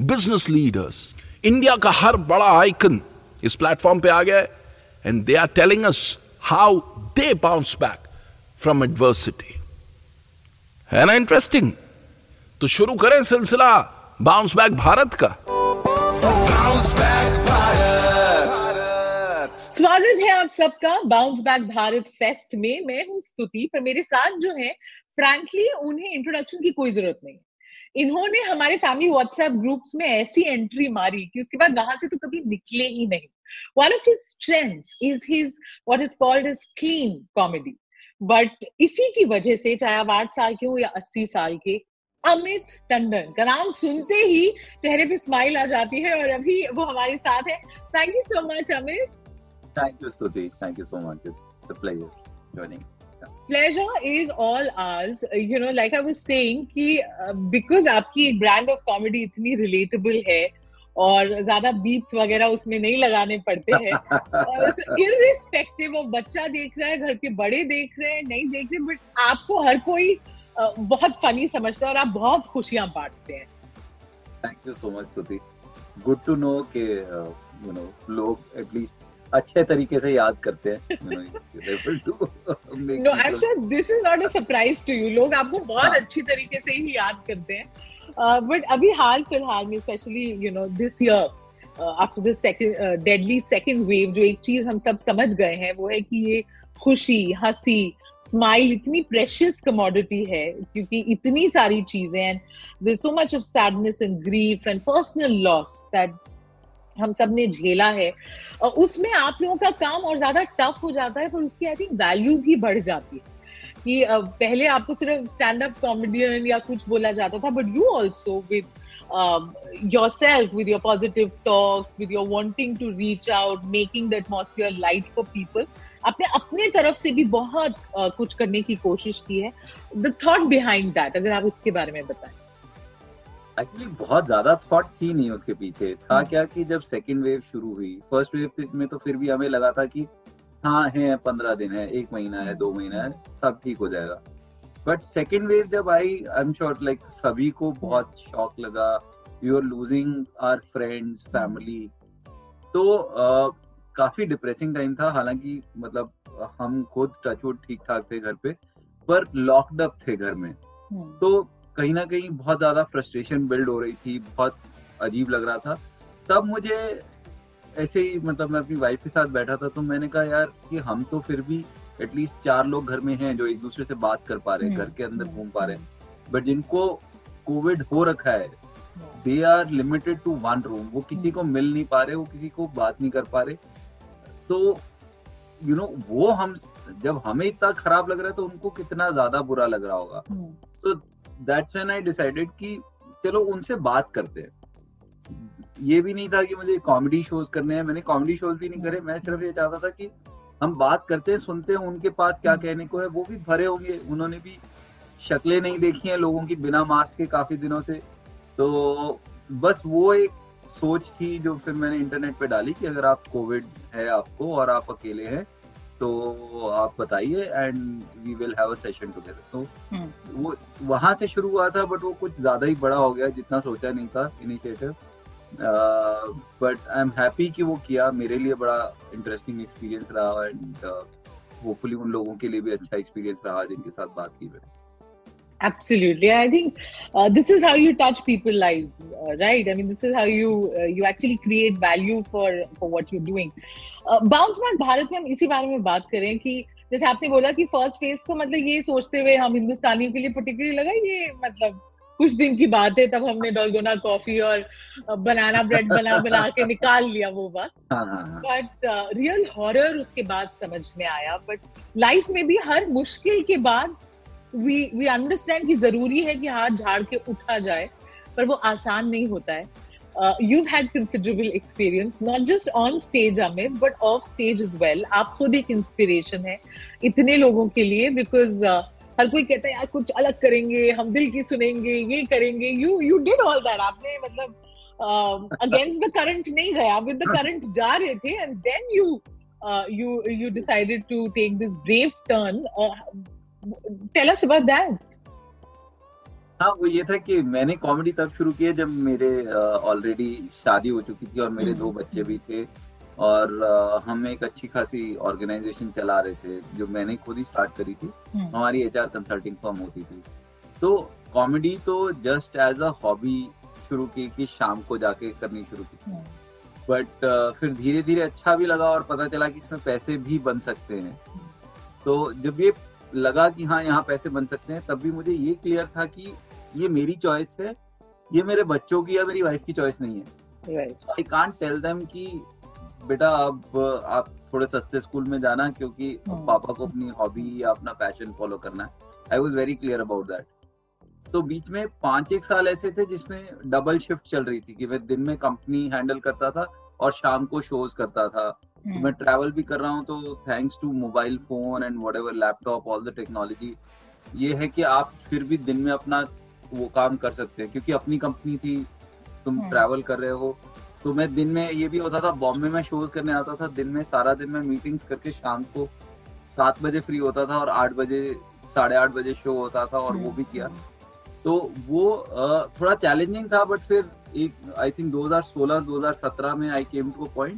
business leaders India का हर बड़ा आइकन इस प्लेटफॉर्म पे आ गया and they are telling us how they bounce back from adversity है ना इंटरेस्टिंग तो शुरू करें सिलसिला बाउंस बैक भारत का Bounce back भारत. स्वागत है आप सबका बाउंस बैक भारत फेस्ट में। मैं हूँ स्तुति पर मेरे साथ जो है फ्रैंकली उन्हें इंट्रोडक्शन की कोई ज़रूरत नहीं। इन्होंने हमारे फैमिली व्हाट्सएप ग्रुप्स में ऐसी एंट्री मारी कि उसके बाद वहाँ से तो कभी निकले ही नहीं। One of his strengths is his what is called is clean comedy but इसी की वजह से चाहे आप आठ साल के हो या अस्सी साल के अमित टंडन का नाम सुनते ही चेहरे पे स्माइल आ जाती है और अभी वो हमारे साथ है। Thank you so much Amit. Thank you, Stuti. Thank you so much. It's a pleasure joining. pleasure is all ours you know like i was saying कि because आपकी ब्रांड ऑफ़ कॉमेडी इतनी रिलेटेबल है और ज़्यादा beeps वगैरह उसमें नहीं लगाने पड़ते हैं इरिस्पेक्टिव ऑफ़ बच्चा देख रहा है घर के बड़े देख रहे हैं नहीं देख रहे बट आपको हर कोई uh, बहुत फनी समझता है और आप बहुत खुशियाँ बांटते हैं Thank you so much, Stuti. Good to know कि you know लोग at least अच्छे तरीके से याद करते हैं. This is not a surprise to you लोग आपको बहुत हाँ। अच्छी तरीके से ही याद करते हैं बट अभी हाल फ़िलहाल में specially you know this year after the second deadly second wave जो एक चीज़ हम सब समझ गए हैं वो है कि ये खुशी हँसी स्माइल इतनी प्रेशियस कमोडिटी है क्योंकि इतनी सारी चीज़ें and so much of sadness and grief and personal loss that हम सबने झेला है। उसमें आप लोगों का काम और ज़्यादा टफ हो जाता है पर उसकी आई थिंक वैल्यू भी बढ़ जाती है। कि पहले आपको सिर्फ़ स्टैंड अप कॉमेडियन या कुछ बोला जाता था but you also with your self with your positive talks with your wanting to reach out making the atmosphere light for people आपने अपने तरफ़ से भी बहुत अ, कुछ करने की कोशिश की है। द थॉट बिहाइंड दैट अगर आप उसके बारे में बताएँ। एक्चुअली बहुत ज़्यादा थॉट थी नहीं उसके पीछे। था हम्म। क्या कि जब सेकंड वेव शुरू हुई फ़र्स्ट वेव में तो फिर भी हमें लगा था कि हाँ है पंद्रह दिन है एक महीना है दो महीना है सब ठीक हो जाएगा। बट सेकंड वेव जब I I am sure like सभी को बहुत शॉक लगा। We are losing our friends family तो uh, काफ़ी डिप्रेसिंग टाइम था। हालाँकि मतलब हम खुद टचवुड ठीक ठाक थे घर पे पर लॉकड अप थे घर में। तो कहीं ना कहीं बहुत ज़्यादा फ्रस्ट्रेशन बिल्ड हो रही थी बहुत अजीब लग रहा था। तब मुझे ऐसे ही मतलब मैं अपनी वाइफ के साथ बैठा था तो मैंने कहा यार कि हम तो फिर भी एटलीस्ट चार लोग घर में हैं जो एक दूसरे से बात कर पा रहे हैं हम्म, घर के अंदर हम्म, घूम पा रहे हैं। बट जिनको कोविड हो रखा है they are limited to one room वो किसी को मिल नहीं पा रहे वो किसी को बात नहीं कर पा रहे। तो यू you नो know, वो हम जब हमें इतना खराब लग रहा है तो उनको कितना ज़्यादा बुरा लग रहा होगा। तो दैट्स व्हेन आई डिसाइडेड कि चलो उनसे बात करते हैं। ये भी नहीं था कि मुझे कॉमेडी शोज़ करने हैं। मैंने कॉमेडी शोज़ भी नहीं करे। मैं सिर्फ़ ये चाहता था कि हम बात करते हैं सुनते हैं उनके पास क्या कहने को है वो भी भरे होंगे। उन्होंने भी शक्लें नहीं देखी हैं लोगों की बिना मास्क के काफ़ी दिनों से। तो बस वो एक सोच थी जो फिर मैंने इंटरनेट पे डाली कि अगर आप कोविड है आपको और आप अकेले हैं तो आप बताइए and we will have a session together तो हम्म। वो वहाँ से शुरू हुआ था बट वो कुछ ज़्यादा ही बड़ा हो गया जितना सोचा नहीं था initiative but I am happy कि वो किया मेरे लिए बड़ा इंटरेस्टिंग एक्सपीरियंस रहा एंड होपफुली उन लोगों के लिए भी अच्छा एक्सपीरियंस रहा जिनके साथ बात की मैंने। Absolutely, I think uh, this is how you touch people's lives, uh, right? I mean, this is how you uh, you actually create value for for what you're doing. Bounce back Bharat में हम इसी बारे में बात करें कि जैसे आपने बोला कि फ़र्स्ट फ़ेज़ तो मतलब ये सोचते हुए हम हिंदुस्तानियों के लिए पर्टिकुलरली लगा ये मतलब कुछ दिन की बात है तब हमने डॉलगोना कॉफ़ी और बनाना ब्रेड बना बना के निकाल लिया वो बात बट रियल हॉरर उसके बाद समझ में आया बट लाइफ में भी हर मुश्किल के बाद वी वी अंडरस्टैंड कि ज़रूरी है कि हाथ झाड़ के उठा जाए पर वो आसान नहीं होता है। You had considerable experience not just on stage Amit but off stage as well आप खुद एक इंस्पिरेशन है इतने लोगों के लिए बिकॉज़ uh, हर कोई कहता है यार कुछ अलग करेंगे हम दिल की सुनेंगे ये करेंगे। You you did all that आपने मतलब अगेंस्ट द करंट नहीं गया विद द करंट जा रहे थे and then you you you decided to take this brave turn tell us about that हाँ वो ये था कि मैंने कॉमेडी तब शुरू की है जब मेरे ऑलरेडी uh, शादी हो चुकी थी और मेरे दो हम्म। बच्चे भी थे और uh, हम एक अच्छी खासी ऑर्गेनाइजेशन चला रहे थे जो मैंने खुद ही स्टार्ट करी थी हम्म। हमारी एच आर कंसल्टिंग फर्म होती थी तो कॉमेडी तो जस्ट एज अ हॉबी शुरू की कि शाम को जाके करनी शुरू की बट हम्म। uh, फिर धीरे धीरे अच्छा भी लगा और पता चला कि इसमें पैसे भी बन सकते हैं तो जब ये लगा कि हाँ यहाँ पैसे बन सकते हैं तब भी मुझे ये क्लियर था कि ये मेरी चॉइस है ये मेरे बच्चों की या मेरी वाइफ की चॉइस नहीं है। आई कांट टेल देम कि बेटा अब आप थोड़े सस्ते स्कूल में जाना क्योंकि hmm. पापा को अपनी हॉबी या अपना पैशन फॉलो करना है। I was very clear about that तो बीच में पाँच एक साल ऐसे थे जिसमें डबल शिफ्ट चल रही थी कि मैं दिन में कंपनी हैंडल करता था और शाम को शोज़ करता था। Hmm. मैं ट्रैवल भी कर रहा हूँ तो thanks to mobile phone and whatever laptop all the technology ये है कि आप फिर भी दिन में अपना वो काम कर सकते हैं क्योंकि अपनी कंपनी थी तुम ट्रैवल hmm. कर रहे हो तो मैं दिन में ये भी होता था बॉम्बे में शोज़ करने आता था दिन में सारा दिन में मीटिंग्स करके शाम को सात बजे फ्री होता था और आठ बजे साढ़े आठ बजे शो होता था और वो भी किया. तो वो थोड़ा चैलेंजिंग था बट फिर एक आई थिंक 2016 2017 में I came to a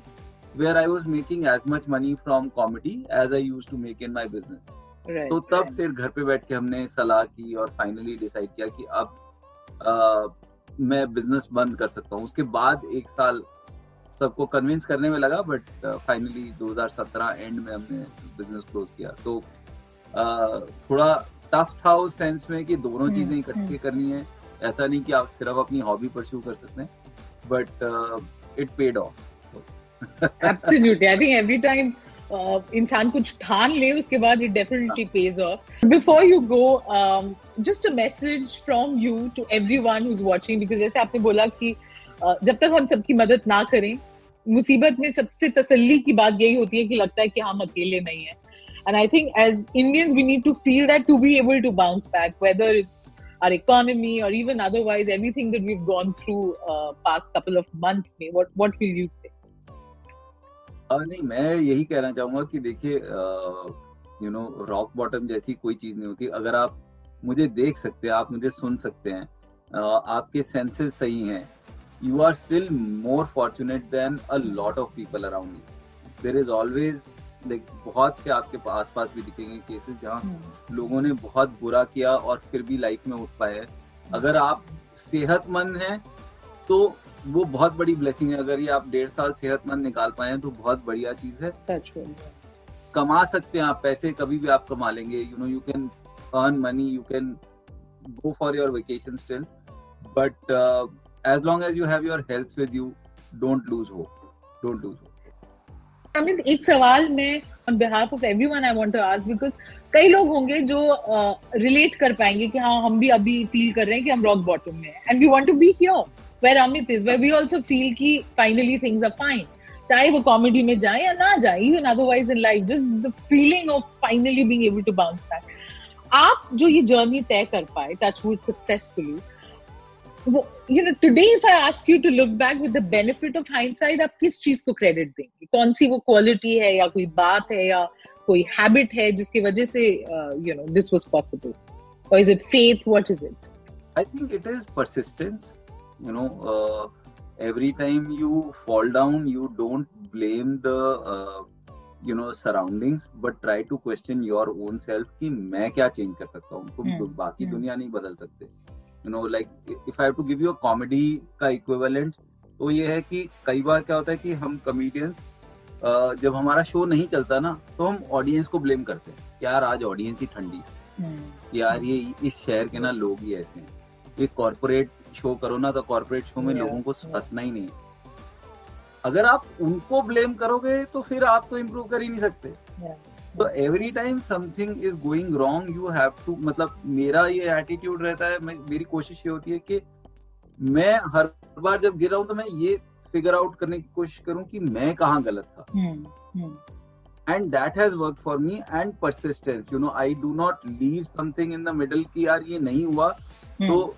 point where I was making as much money from comedy as I used to make in my business तो तब फिर घर पे बैठ के हमने सलाह की और फाइनली डिसाइड किया कि अब आ, मैं बिज़नेस बंद कर सकता हूँ। उसके बाद एक साल सबको कन्विंस करने में लगा बट फाइनली 2017 एंड में हमने बिज़नेस क्लोज किया। तो uh, थोड़ा टफ था उस सेंस में कि दोनों हम्म, चीज़ें इकट्ठी हम्म। करनी है। ऐसा नहीं कि आप सिर्फ़ अपनी हॉबी परस्यू कर सकते हैं but it paid off absolutely I think every time इंसान कुछ ठान ले उसके बाद it definitely pays off before you go just a message from you to everyone who is watching because जैसे आपने बोला कि uh, जब तक हम सबकी मदद ना करें मुसीबत में सबसे तसल्ली की बात यही होती है कि लगता है कि हम अकेले नहीं है and i think as indians we need to feel that to be able to bounce back whether it's our economy or even otherwise everything that we've gone through uh, past couple of months में what what will you say uh, नहीं मैं यही कहना चाहूँगा कि देखिए you know rock bottom जैसी कोई चीज़ नहीं होती। अगर आप मुझे देख सकते हैं आप मुझे सुन सकते हैं uh, आपके सेंसेस सही हैं। You are still more fortunate than a lot of people around you there is always like बहुत से आपके आस पास भी दिखेंगे केसेस जहाँ हम्म। लोगों ने बहुत बुरा किया और फिर भी लाइफ में उठ पाए। अगर आप सेहतमंद हैं तो वो बहुत बड़ी ब्लेसिंग है। अगर ये आप डेढ़ साल सेहतमंद निकाल पाए तो बहुत बढ़िया चीज़ है। कमा सकते हैं आप पैसे कभी भी आप कमा लेंगे। You know you can earn money you can go for your vacation still but as long as you have your health with you don't lose hope don't lose hope Amit एक सवाल मैं on behalf of everyone I want to ask because कई लोग होंगे जो relate uh, कर पाएँगे कि हाँ हम भी अभी फील कर रहे हैं कि हम रॉक बॉटम में and we want to be here where Amit is where we also feel कि फाइनली थिंग्स आर फाइन चाहे वो कॉमेडी में जाए या ना जाए even otherwise in life just the feeling of finally being able to bounce back आप जो ये जर्नी तय कर पाए touch wood successfully you know today if i ask you to look back with the benefit of hindsight आप किस चीज़ को credit देंगे? कौन सी वो क्वालिटी है या कोई बात है या कोई हैबिट है जिसकी वजह से you know this was possible or is it faith? What is it? I think it is persistence. You know uh, every time you fall down you don't blame the uh, you know surroundings but try to question your own self कि मैं क्या change कर सकता हूँ? तुम तो बाकी हम्म। दुनिया नहीं बदल सकते। You know like if I to give you a comedy का इक्विवेलेंट तो ये है कि कई बार क्या होता है कि हम कॉमेडियंस जब हमारा शो नहीं चलता ना तो हम ऑडियंस को ब्लेम करते हैं यार आज ऑडियंस ही ठंडी है। हम्म, यार ये इस शहर के ना लोग ही ऐसे हैं। एक कॉर्पोरेट शो करो ना तो कॉरपोरेट शो में लोगों को. फंसना ही नहीं है। अगर आप उनको ब्लेम करोगे तो फिर आप तो इम्प्रूव कर ही नहीं सकते। तो every time something is going wrong you have to मतलब मेरा ये एटीट्यूड रहता है मेरी कोशिश ये होती है कि मैं हर बार जब गिर रहा हूँ तो मैं ये फिगर आउट करने की कोशिश करूँ कि मैं कहाँ गलत था। And that has work for me and persistence you know I do not leave something in the middle कि यार ये नहीं हुआ तो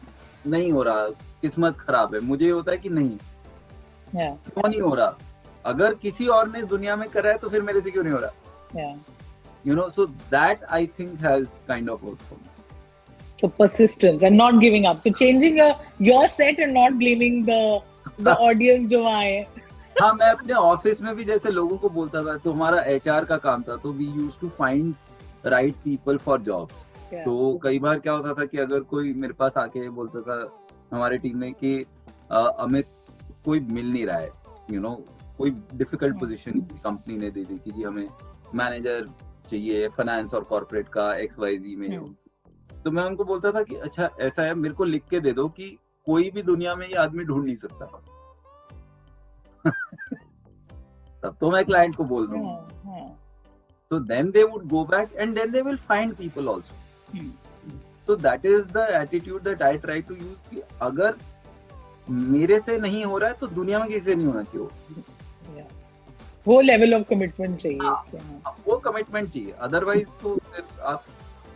नहीं हो रहा किस्मत खराब है। मुझे ये होता है कि नहीं yeah, क्यों नहीं हो रहा? अगर किसी और ने दुनिया में करा है तो फिर मेरे से क्यों नहीं हो रहा? You know so that I think has kind of work for me So persistence and not giving up. So changing your your set and not blaming the the audience जो वहाँ है. हाँ मैं अपने ऑफ़िस में भी जैसे लोगों को बोलता था तो हमारा एच का काम था तो we use to find right people for job तो कई बार क्या होता था कि अगर कोई मेरे पास आके बोलता था हमारे टीम में कि अमित कोई मिल नहीं रहा है यू नो कोई डिफ़िकल्ट. पोजीशन कंपनी ने दे दी कि जी हमें मैनेजर चाहिए फाइनेंस और कॉर्पोरेट का एक्स वाई जी में Hmm. तो मैं उनको बोलता था कि अच्छा ऐसा है मेरे को लिख के दे दो कि कोई भी दुनिया में ये आदमी ढूंढ नहीं सकता तब तो मैं क्लाइंट को बोल दूँगा हाँ, then they would go back and then they will find people also. Hmm. So that is the attitude that I try to use कि अगर मेरे से नहीं हो रहा है तो दुनिया में किसी से नहीं होना चाहिए वो लेवल ऑफ़ कमिटमेंट चाहिए हाँ. हाँ. वो कमिटमेंट चाहिए अदरवाइज़ तो फिर आप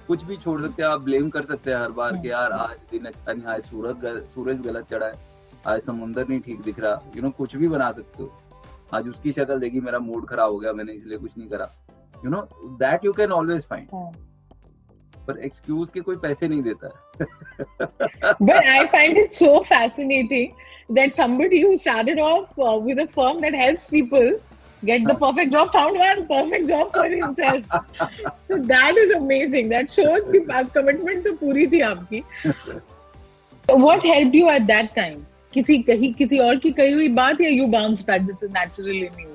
कुछ भी छोड़ सकते हैं आप ब्लेम कर सकते हैं हर बार कि यार आज दिन अच्छा नहीं आज सूरज सूरज गलत चढ़ा है आज समुंदर नहीं ठीक दिख रहा यू नो कुछ भी बना सकते हो। आज उसकी शक्ल देखी मेरा मूड खराब हो गया मैंने इसलिए कुछ नहीं करा। You know that you can always find हाँ. पर एक्सक्यूज के कोई पैसे नहीं देता। But I find it so that somebody who started off uh, with a firm that helps people get the perfect job found one perfect job for himself. so that is amazing. That shows the commitment तो पूरी थी आपकी. What helped you at that time? किसी कहीं किसी और की कही हुई बात या you bounce back? This is natural in you.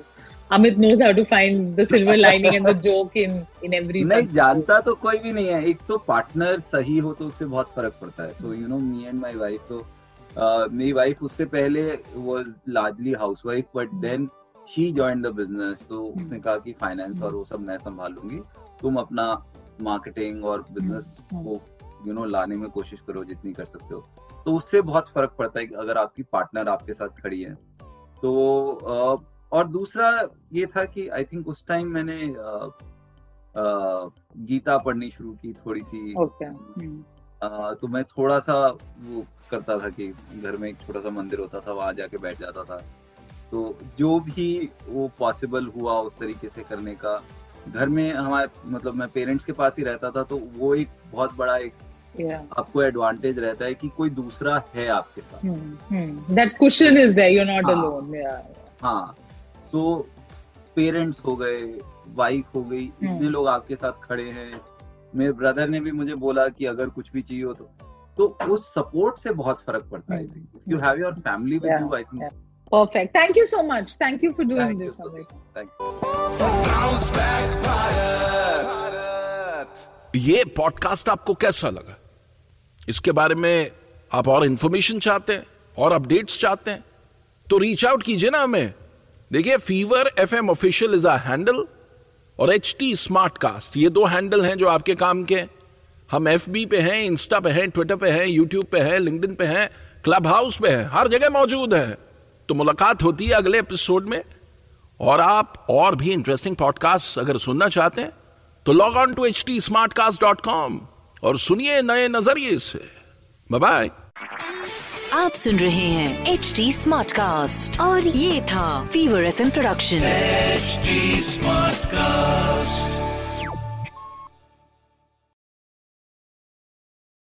Amit knows how to find the silver lining and the joke in in every. नहीं जानता तो कोई भी नहीं है एक तो पार्टनर सही हो तो उससे बहुत फ़र्क पड़ता है तो you know me and my wife तो uh, मेरी वाइफ उससे पहले was largely housewife but then she join the business तो उसने कहा कि फाइनेंस और वो सब मैं संभाल लूँगी तुम अपना मार्केटिंग और बिज़नेस को यू नो लाने में कोशिश करो जितनी कर सकते हो। तो उससे बहुत फ़र्क पड़ता है अगर आपकी पार्टनर आपके साथ खड़ी है तो और दूसरा ये था कि आई थिंक उस टाइम मैंने गीता पढ़नी शुरू की थोड़ी सी Okay. Hmm. तो मैं थोड़ा सा वो करता था कि घर में एक छोटा सा मंदिर होता था वहाँ जाके बैठ जाता था। तो जो भी वो पॉसिबल हुआ उस तरीके से करने का घर में हमारे मतलब मैं पेरेंट्स के पास ही रहता था तो वो एक बहुत बड़ा एक Yeah. आपको एडवांटेज रहता है कि कोई दूसरा है आपके साथ Hmm. Hmm. That cushion is there. You're not हाँ. हाँ सो पेरेंट्स हो गए वाइफ हो गई hmm. इतने। लोग आपके साथ खड़े हैं मेरे ब्रदर ने भी मुझे बोला कि अगर कुछ भी चाहिए हो तो तो उस सपोर्ट से बहुत फ़र्क पड़ता है। You have your family with you I think. Perfect. Thank you so much. Thank you for doing thank you this. You Bounce back ये पॉडकास्ट आपको कैसा लगा? इसके बारे में आप और इंफॉर्मेशन चाहते हैं और अपडेट्स चाहते हैं तो रीच आउट कीजिए ना हमें। देखिए fever F M official is a handle और एच टी स्मार्ट कास्ट ये दो हैंडल हैं जो आपके काम के हम एफ़ बी पे हैं इंस्टा पे हैं ट्विटर पे हैं यूट्यूब पे हैं लिंक्डइन पे हैं क्लब हाउस पे हैं हर जगह मौजूद हैं। तो मुलाकात होती है अगले एपिसोड में। और आप और भी इंटरेस्टिंग पॉडकास्ट अगर सुनना चाहते हैं तो log on to H T smart cast dot com और सुनिए नए नज़रिए से। बाय आप सुन रहे हैं एच टी स्मार्ट कास्ट और ये था fever F production HD Smartcast.